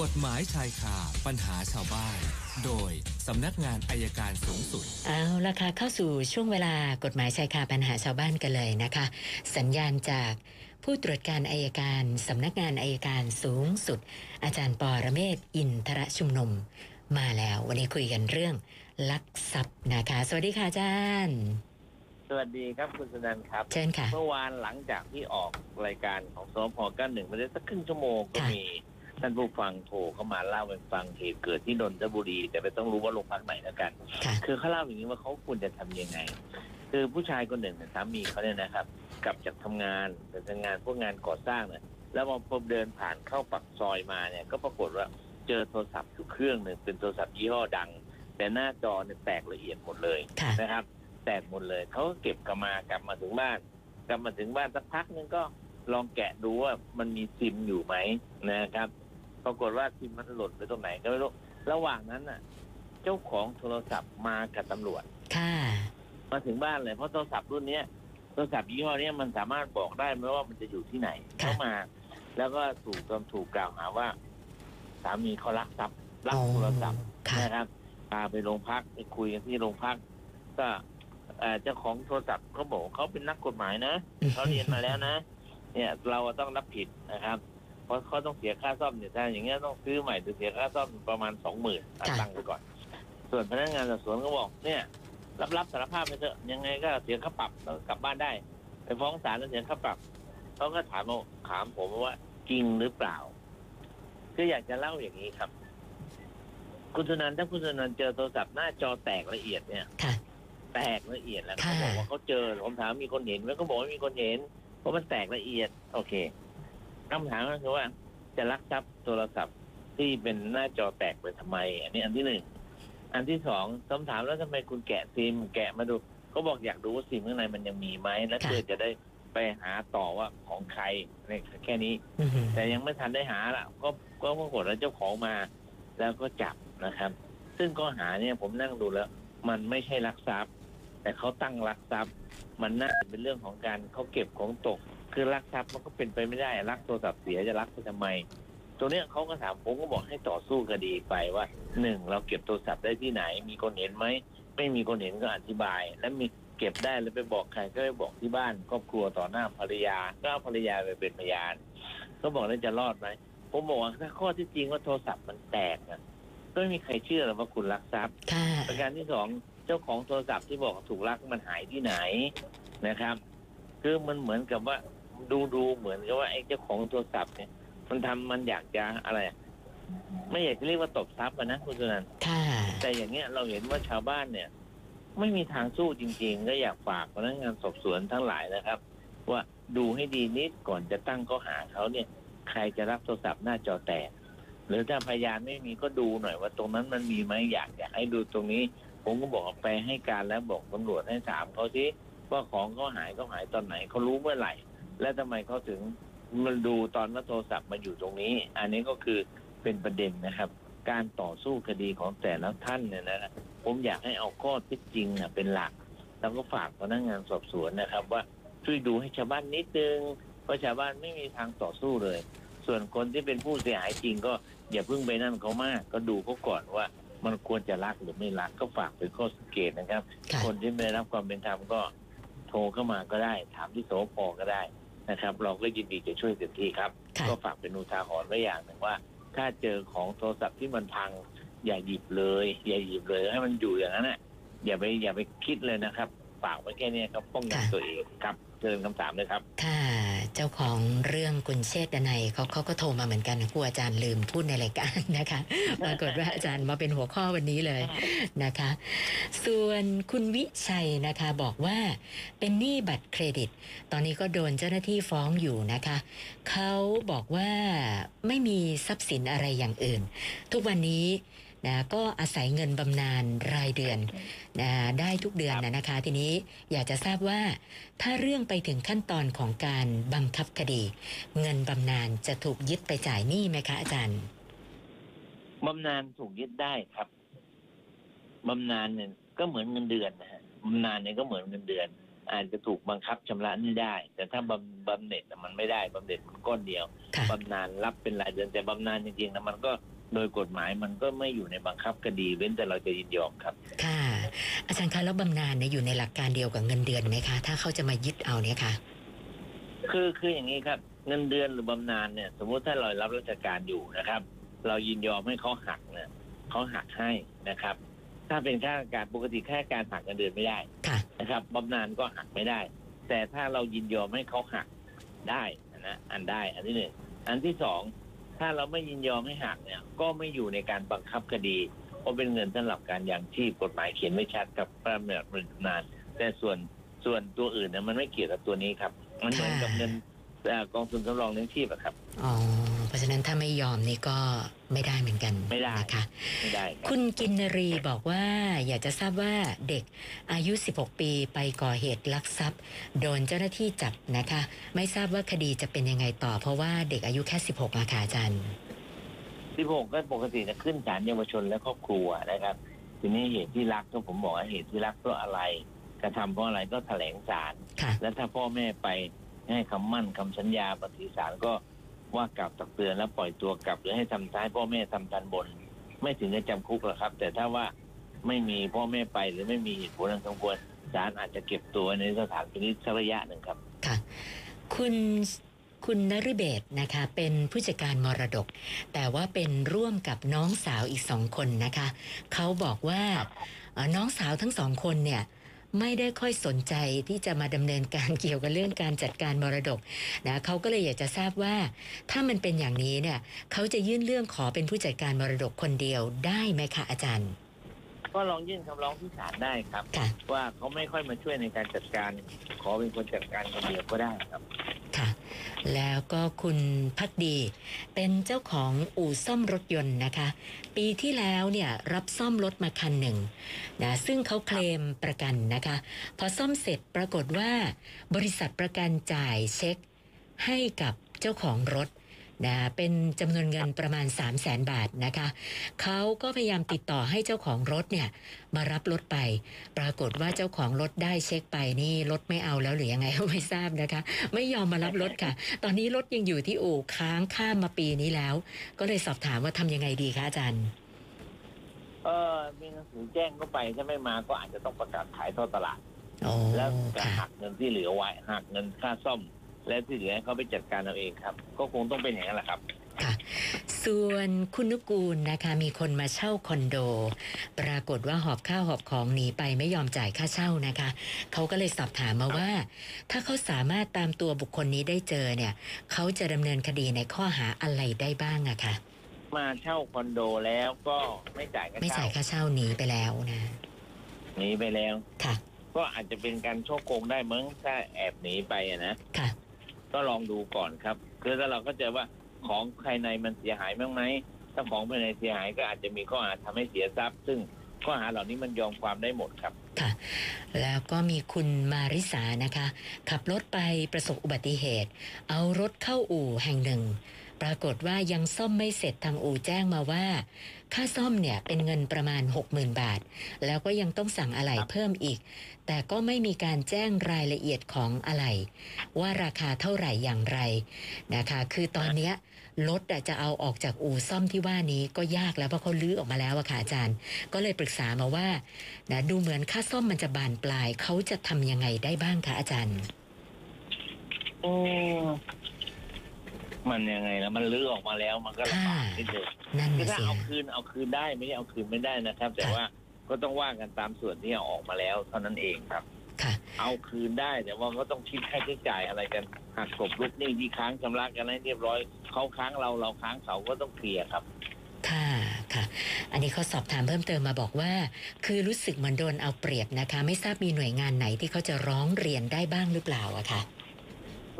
กฎหมายชายคาปัญหาชาวบ้าน โดยสำนักงานอายการสูงสุด เอาละค่ะเข้าสู่ช่วงเวลากฎหมายชายคาปัญหาชาวบ้านกันเลยนะคะ สัญญาณจากผู้ตรวจการอายการสำนักงานอายการสูงสุด อาจารย์ปอระเมศวร์อินทรชุมนุมมาแล้ว วันนี้คุยกันเรื่องลักทรัพย์นะคะ สวัสดีค่ะอาจารย์ สวัสดีครับคุณสนันครับ เชิญค่ะ เมื่อวานหลังจากที่ออกรายการของสพก้าหนึ่งไปได้สักครึ่งชั่วโมงก็ค่ะ มี ท่านผู้ฟังโทรเข้ามาเล่าให้ฟังเหตุเกิดที่นนทบุรี แต่ไม่ต้องรู้ว่าโรงพักไหนแล้วกันค่ะคือเขาเล่าอย่างนี้ว่าเขาควรจะทำยังไง คือผู้ชายคนหนึ่งเนี่ยสามีเขาเนี่ยนะครับ กลับจากทำงานเป็นทำงานพวกงานก่อสร้างเนี่ยแล้วพอพอเดินผ่านเข้าปักซอยมาเนี่ย ก็ปรากฏว่าเจอโทรศัพท์อยู่เครื่องหนึ่งเป็นโทรศัพท์ยี่ห้อดัง แต่หน้าจอเนี่ยแตกละเอียดหมดเลยค่ะนะครับ แตกหมดเลยเขาก็เก็บกลับมากลับมาถึงบ้านกลับมาถึงบ้านสักพักนึงก็ลองแกะดูว่ามันมีซิมอยู่ไหมนะครับ ปรากฏว่าซิมมันหล่นไปตรงไหนก็ไม่รู้ระหว่างนั้นน่ะ เจ้าของโทรศัพท์มากับตำรวจ ค่ะ มาถึงบ้านเลยเพราะโทรศัพท์รุ่นเนี้ยโทรศัพท์ยี่ห้อเนี้ยมันสามารถบอกได้ไหมว่ามันจะอยู่ที่ไหนค่ะ เข้ามา แล้วก็ถูกตำถูกกล่าวหาว่า สามีเขารักทรัพย์รักโทรศัพท์ ค่ะ นะครับพาไปโรงพักไปคุยกันที่โรงพัก ก็เอ่อเจ้าของโทรศัพท์เขาบอกว่าเขาเป็นนักกฎหมายนะเขาเรียนมาแล้วนะ เนี่ยเราต้องรับผิดนะครับเพ ราะเขาต้องเสียค่าซ่อมเนี่ยถ้าอย่างเงี้ยต้องซื้อใหม่หรือเสียค่าซ่อมประมาณสองหมื่นค่ะตั้งไปก่อน ส่วนพนักงานสอบสวนก็บอกเนี่ยรับรับสารภาพไปเถอะยังไงก็เสียค่าปรับแล้วกลับบ้านได้ไปฟ้องศาลแล้วเสียค่าปรับเขาก็ถามมาถามผมว่าจริงหรือเปล่าคืออยากจะเล่าอย่างนี้ครับ คุณสุนันท์ถ้าคุณสุนันท์เจอโทรศัพท์หน้าจอแตกละเอียดเนี่ยค่ะแตกละเอียดแล้วค่ะเขาบอกว่าเขาเจอผมถามมีคนเห็นไหมเขาบอกว่ามีคนเห็นเพราะมันแตกละเอียด โอเค คำถามก็คือว่า จะลักทรัพย์โทรศัพท์ที่เป็นหน้าจอแตกไปทำไม อันนี้อันที่หนึ่งอันที่สองคำถามแล้วทำไมคุณแกะซิมแกะมาดูเขาบอกอยากดูว่าซิมข้างในมันยังมีไหมแล้วค่ะเพื่อจะได้ไปหาต่อว่าของใครเนี่ยแค่นี้อือหือแต่ยังไม่ทันได้หาล่ะก็ก็ปรากฏว่าเจ้าของมา แล้วก็จับนะครับ ซึ่งข้อหาเนี่ยผมนั่งดูแล้ว มันไม่ใช่ลักทรัพย์ แต่เขาตั้งลักทรัพย์ มันน่าจะเป็นเรื่องของการเขาเก็บของตก คือลักทรัพย์มันก็เป็นไปไม่ได้ลักโทรศัพท์เสียจะลักไปทำไม ตัวเนี้ยเขาก็ถามผมก็บอกให้ต่อสู้คดีไปว่าหนึ่งเราเก็บโทรศัพท์ได้ที่ไหน มีคนเห็นไหมไม่มีคนเห็นก็อธิบาย แล้วมีเก็บได้แล้วไปบอกใครก็ไปบอกที่บ้านครอบครัวต่อหน้าภรรยาก็เอาภรรยาไปเป็นพยานก็บอกแล้วจะรอดไหมผมบอกว่าถ้าข้อที่จริงว่าโทรศัพท์มันแตกอะก็ไม่มีใครเชื่อหรอกว่าคุณลักทรัพย์ค่ะประการที่สองเจ้าของโทรศัพท์ที่บอกถูกลักมันหายที่ไหนนะครับ คือมันเหมือนกับว่า ดูดูเหมือนกับว่าไอ้เจ้าของโทรศัพท์เนี่ย มันทำมันอยากจะอะไรอะไม่อยากจะเรียกว่าตบทรัพย์อะนะคุณสุนันท์ค่ะแต่อย่างเงี้ยเราเห็นว่าชาวบ้านเนี่ย ไม่มีทางสู้จริง ๆ ก็อยากฝากพนักงานสอบสวนทั้งหลายนะครับ ว่าดูให้ดีนิดก่อนจะตั้งข้อหาเขาเนี่ย ใครจะรับโทรศัพท์หน้าจอแตกหรือถ้าพยานไม่มีก็ดูหน่อยว่าตรงนั้นมันมีไหมอยากอยากให้ดูตรงนี้ ผมก็บอกไปให้การแล้วบอกตำรวจให้ถามเขาสิว่าของเขาหายเขาหายตอนไหนเขารู้เมื่อไหร่ และทำไมเขาถึงมันดูตอนว่าโทรศัพท์มาอยู่ตรงนี้ อันนี้ก็คือเป็นประเด็นนะครับ การต่อสู้คดีของแต่ละท่านเนี่ยนะผมอยากให้เอาข้อเท็จจริงน่ะเป็นหลัก แล้วก็ฝากพนักงานสอบสวนนะครับ ว่าช่วยดูให้ชาวบ้านนิดนึงเพราะชาวบ้านไม่มีทางต่อสู้เลย ส่วนคนที่เป็นผู้เสียหายจริงก็อย่าเพิ่งไปนั่นเขามาก ก็ดูเขาก่อนว่ามันควรจะรักหรือไม่รักก็ฝากเป็นข้อสังเกตนะครับค่ะคนที่ไม่ได้รับความเป็นธรรมก็โทรเข้ามาก็ได้ ถามที่โสพก็ได้ นะครับ เราก็ยินดีจะช่วยเต็มที่ครับ ค่ะ ก็ฝากเป็นอุทาหรณ์ไว้อย่างหนึ่งว่า ถ้าเจอของโทรศัพท์ที่มันพัง อย่าหยิบเลย อย่าหยิบเลยให้มันอยู่อย่างนั้นน่ะอย่าไปอย่าไปคิดเลยนะครับ ฝากไว้แค่นี้ครับป้องกันค่ะ ตัวเองครับเชิญคำถามเลยครับ ค่ะ เจ้าของเรื่องคุณเชษฐ์ดนัยเขาเขาก็โทรมาเหมือนกันครูอาจารย์ลืมพูดในรายการนะคะ ปรากฏว่าอาจารย์มาเป็นหัวข้อวันนี้เลยนะคะ ส่วนคุณวิชัยนะคะบอกว่าเป็นหนี้บัตรเครดิต ตอนนี้ก็โดนเจ้าหน้าที่ฟ้องอยู่นะคะเขาบอกว่าไม่มีทรัพย์สินอะไรอย่างอื่น ทุกวันนี้ นะก็อาศัยเงินบำนาญรายเดือนนะได้ทุกเดือนนะนะคะ ทีนี้อยากจะทราบว่าถ้าเรื่องไปถึงขั้นตอนของการบังคับคดี เงินบำนาญจะถูกยึดไปจ่ายหนี้ไหมคะอาจารย์บำนาญถูกยึดได้ครับบำนาญเนี่ยก็เหมือนเงินเดือนนะฮะบำนาญเนี่ยก็เหมือนเงินเดือน อาจจะถูกบังคับชำระหนี้ได้ แต่ถ้าบำบำเหน็จน่ะมันไม่ได้บำเหน็จมันก้อนเดียวค่ะบำนาญรับเป็นรายเดือนแต่บำนาญจริงๆนะมันก็ โดยกฎหมายมันก็ไม่อยู่ในบังคับคดีเว้นแต่เราจะยินยอมครับ ค่ะ อาจารย์คะแล้วบำนาญเนี่ยอยู่ในหลักการเดียวกับเงินเดือนไหมคะ ถ้าเขาจะมายึดเอาเนี่ยค่ะคือคืออย่างนี้ครับ เงินเดือนหรือบำนาญเนี่ย สมมุติถ้าเรารับราชการอยู่นะครับ เรายินยอมให้เขาหักเนี่ยเขาหักให้นะครับ ถ้าเป็นข้าราชการปกติข้าราชการหักเงินเดือนไม่ได้ค่ะนะครับบำนาญก็หักไม่ได้ แต่ถ้าเรายินยอมให้เขาหักได้นะอันได้ อันที่หนึ่งอันที่สอง ถ้าเราไม่ยินยอมให้หักเนี่ย ก็ไม่อยู่ในการบังคับคดีเพราะเป็นเงินสำหรับการยางชีพกฎหมายเขียนไม่ชัดกับพระราชบัญญัติบำนาน แต่ส่วนส่วนตัวอื่นเนี่ยมันไม่เกี่ยวกับตัวนี้ครับ มันเหมือนกับเงินกองทุนสำรองเลี้ยงชีพอะครับ อ๋อ เพราะฉะนั้นถ้าไม่ยอมนี่ก็ไม่ได้เหมือนกันไม่ได้นะคะไม่ได้ครับคุณกินนรีบอกว่าอยากจะทราบว่าเด็กอายุ 16 ปีไปก่อเหตุลักทรัพย์ โดนเจ้าหน้าที่จับนะคะ ไม่ทราบว่าคดีจะเป็นยังไงต่อ เพราะว่าเด็กอายุแค่ 16อะค่ะอาจารย์ที่ผมก็ปกติจะขึ้นศาลเยาวชนและครอบครัวนะครับทีนี้เหตุที่รักก็ผมบอกว่าเหตุที่รักเพราะอะไรกระทำเพราะอะไรก็แถลงศาลค่ะแล้วถ้าพ่อแม่ไปให้คำมั่นคำสัญญาปฏิสารก็ ว่ากล่าวตักเตือนแล้วปล่อยตัวกลับหรือให้ทำท้ายพ่อแม่ทำทันบน ไม่ถึงกับจำคุกหรอกครับ แต่ถ้าว่าไม่มีพ่อแม่ไปหรือไม่มีเหตุผลอันสมควรศาลอาจจะเก็บตัวในสถานพินิจสักระยะหนึ่งครับค่ะ คุณคุณนฤเบศนะคะ เป็นผู้จัดการมรดก แต่ว่าเป็นร่วมกับน้องสาวอีกสองคนนะคะ เขาบอกว่าเอ่อน้องสาวทั้งสองคนเนี่ย ไม่ได้ค่อยสนใจที่จะมาดำเนินการเกี่ยวกับเรื่องการจัดการมรดกนะเขาก็เลยอยากจะทราบว่า ถ้ามันเป็นอย่างนี้เนี่ยเขาจะยื่นเรื่องขอเป็นผู้จัดการมรดกคนเดียวได้ไหมคะอาจารย์ ก็ลองยื่นคำร้องที่ศาลได้ครับ ค่ะ ว่าเขาไม่ค่อยมาช่วยในการจัดการ ขอเป็นคนจัดการคนเดียวก็ได้ครับ ค่ะ แล้วก็คุณพักดี เป็นเจ้าของอู่ซ่อมรถยนต์นะคะ ปีที่แล้วเนี่ยรับซ่อมรถมาคันหนึ่งนะซึ่งเขาเคลมประกันนะคะ พอซ่อมเสร็จปรากฏว่า บริษัทประกันจ่ายเช็คให้กับเจ้าของรถ นะเป็นจำนวนเงินประมาณ 3 0 0แสนบาทนะคะเขาก็พยายามติดต่อให้เจ้าของรถเนี่ยมารับรถไป ปรากฏว่าเจ้าของรถได้เช็คไปนี่รถไม่เอาแล้วหรือยังไงก็ไม่ทราบนะคะ ไม่ยอมมารับรถค่ะ ตอนนี้รถยังอยู่ที่อู่ค้างข้ามมาปีนี้แล้ว ก็เลยสอบถามว่าทำยังไงดีคะอาจารย์เออมีหนังสือแจ้งเข้าไปถ้าไม่มาก็อาจจะต้องประกาศขายทอดตลาดโอ้แล้วจะค่ะหักเงินที่เหลือไว้หักเงินค่าซ่อม และที่เหลือให้เขาไปจัดการเอาเองครับ ก็คงต้องเป็นอย่างนั้นแหละครับค่ะ ส่วนคุณนุกูลนะคะ มีคนมาเช่าคอนโด ปรากฏว่าหอบข้าวหอบของหนีไปไม่ยอมจ่ายค่าเช่านะคะ เขาก็เลยสอบถามมาว่า ถ้าเขาสามารถตามตัวบุคคลนี้ได้เจอเนี่ย เขาจะดำเนินคดีในข้อหาอะไรได้บ้างอะคะมาเช่าคอนโดแล้วก็ไม่จ่ายค่าไม่เช่าจ่ายค่าเช่าหนีไปแล้วนะหนีไปแล้ว ค่ะ ก็อาจจะเป็นการช่อโกงได้มั้งถ้าแอบหนีไปอะนะ ค่ะ ก็ลองดูก่อนครับคือถ้าเราก็จะว่าของภายในมันเสียหายบ้างไหมถ้าของภายในเสียหายก็อาจจะมีข้อหาทำให้เสียทรัพย์ ซึ่งข้อหาเหล่านี้มันยอมความได้หมดครับค่ะแล้วก็มีคุณมาริสานะคะ ขับรถไปประสบอุบัติเหตุ เอารถเข้าอู่แห่งหนึ่ง ปรากฏว่ายังซ่อมไม่เสร็จทางอู่แจ้งมาว่า ค่าซ่อมเนี่ยเป็นเงินประมาณ 60,000 บาท แล้วก็ยังต้องสั่งอะไหล่เพิ่มอีก แต่ก็ไม่มีการแจ้งรายละเอียดของอะไหล่ว่าราคาเท่าไหร่อย่างไรนะคะ คือตอนเนี้ยรถอะจะเอาออกจากอู่ซ่อมที่ว่านี้ก็ยากแล้วเพราะเขาลื้อออกมาแล้วอะค่ะอาจารย์ ก็เลยปรึกษามาว่านะดูเหมือนค่าซ่อมมันจะบานปลายเขาจะทำยังไงได้บ้างคะอาจารย์อืม มันยังไงแล้วมันลื้อออกมาแล้วมันก็ลำบากนิดเดียวนั่นคือนะถ้าสิเอาคืนเอาคืนได้ไม่ได้เอาคืนไม่ได้นะครับ แต่ว่าก็ต้องว่ากันตามส่วนที่เอาออกมาแล้วเท่านั้นเองครับ ค่ะ เอาคืนได้แต่ว่าก็ต้องคิดค่าใช้จ่ายอะไรกันหักกบลูกหนี้ที่ค้างชำระกันให้เรียบร้อยเขาค้างเราเราค้างเขาก็ต้องเคลียร์ครับ ค่ะค่ะ อันนี้เขาสอบถามเพิ่มเติมมาบอกว่า คือรู้สึกเหมือนโดนเอาเปรียบนะคะ ไม่ทราบมีหน่วยงานไหนที่เขาจะร้องเรียนได้บ้างหรือเปล่าอะค่ะ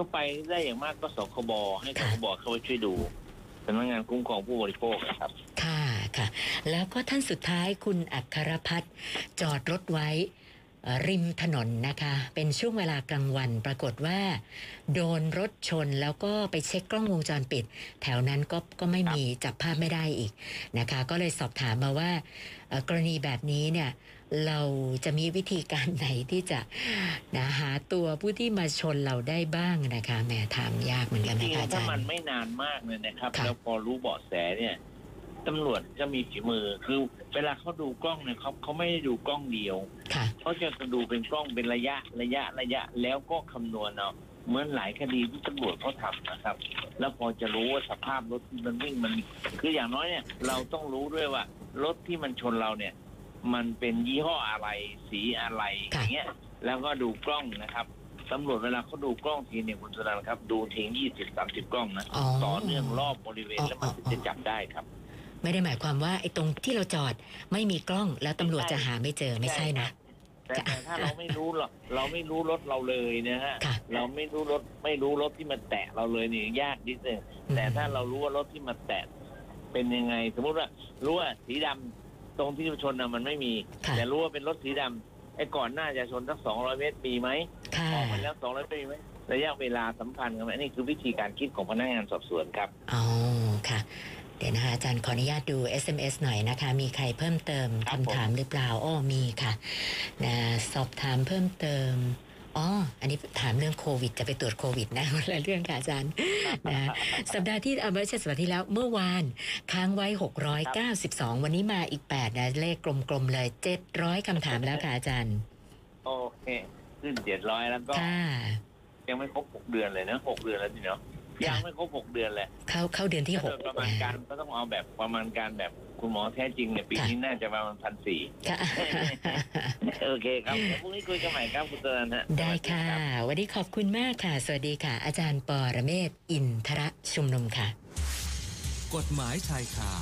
ก็ไปได้อย่างมากก็สคบให้สคบเข้าไปช่วยดูสำนักงานคุ้มครองผู้บริโภคนะครับ ค่ะค่ะ แล้วก็ท่านสุดท้ายคุณอัครพัฒน์จอดรถไว้เอ่อริมถนนนะคะ เป็นช่วงเวลากลางวัน ปรากฏว่า โดนรถชนแล้วก็ไปเช็คกล้องวงจรปิด แถวนั้นก็ก็ไม่มีจับภาพไม่ได้อีกนะคะ ก็เลยสอบถามมาว่าเอ่อกรณีแบบนี้เนี่ย เราจะมีวิธีการไหนที่จะนะหาตัวผู้ที่มาชนเราได้บ้างนะคะแหมถามยากเหมือนกันจรินะงคะๆอาถ้าจารมันย์ไม่นานมากเลยนะครับค่ะแล้วพอรู้เบาะแสเนี่ยตำรวจจะมีฝีมือคือเวลาเขาดูกล้องเนี่ยเขาเขาไม่ได้ดูกล้องเดียวค่ะเขาจะดูเป็นกล้องเป็นระยะระยะระยะแล้วก็คำนวณเอาเหมือนหลายคดีที่ตำรวจเขาทำนะครับ แล้วพอจะรู้ว่าสภาพรถที่มันวิ่งมัน คืออย่างน้อยเนี่ย เราต้องรู้ด้วยว่า รถที่มันชนเราเนี่ย มันเป็นยี่ห้ออะไร สีอะไรอค่ะย่างเงี้ย แล้วก็ดูกล้องนะครับตำรวจเวลาเขาดูกล้องทีเนี่ยคุณสุนันท์ครับ ดูทิ้งยี่สิบสามสิบกล้องนะอ๋อต่อเนื่องรอบบริเวณแล้วมันถึงจะจับได้ครับ ไม่ได้หมายความว่าไอ้ตรงที่เราจอดไม่มีกล้องแล้วตำรวจจะหาไม่เจอไม่ใช่นะแต่แต่ถ้าเราไม่รู้หรอกเราไม่รู้รถเราเลยนะฮะค่ะเราไม่รู้รถไม่รู้รถที่มันแตะเราเลยนี่ยากนิดนึงแต่ถ้าเรารู้ว่ารถที่มันแตะเป็นยังไง สมมติว่ารู้ว่าสีดำ ตรงที่ชนน่ะมันไม่มี ค่ะ แต่รู้ว่าเป็นรถสีดำไอ้ก่อนหน้าจะชนสักสองร้อยเมตรมีไหมค่ะ ออกมาแล้วสองร้อยเมตรมีไหมระยะเวลาสัมพันธ์กันไหมนี่คือวิธีการคิดของพนักงานสอบสวนครับ อ๋อ ค่ะ เดี๋ยวนะคะอาจารย์ขออนุญาตดู SMS หน่อยนะคะ มีใครเพิ่มเติมครับคำถามหรือเปล่า อ้อมีค่ะนะสอบถามเพิ่มเติม อ๋อ อันนี้ถามเรื่องโควิด จะไปตรวจโควิดนะคนละเรื่องค่ะอาจารย์นะสัปดาห์ที่เอาไม่ใช่สัปดาห์ที่แล้วเมื่อวานค้างไว้ 692 วันนี้มาอีก 8 นะ เลขกลมๆเลย 700คำถามแล้วค่ะอาจารย์ โอเค ขึ้นเจ็ดร้อยแล้วก็ค่ะยังไม่ครบหกเดือนเลยนะหกเดือนแล้วทีเนาะ ยังไม่ครบหกเดือนเลยเข้าเข้าเดือนที่ถ้าโดยประมาณการ6ก็ต้องเอาแบบประมาณการแบบคุณหมอแท้จริงเนี่ยปีนี้น่าจะประมาณพันสี่ค่ะโอเคครับเดี๋ยวพรุ่งนี้คุยกันใหม่ครับคุณตนันฮะได้ค่ะสวัสดีรับวันนี้ขอบคุณมากค่ะ สวัสดีค่ะ อาจารย์ปอระเมศวร์อินทระชุมนุมค่ะ กฎหมายชายคา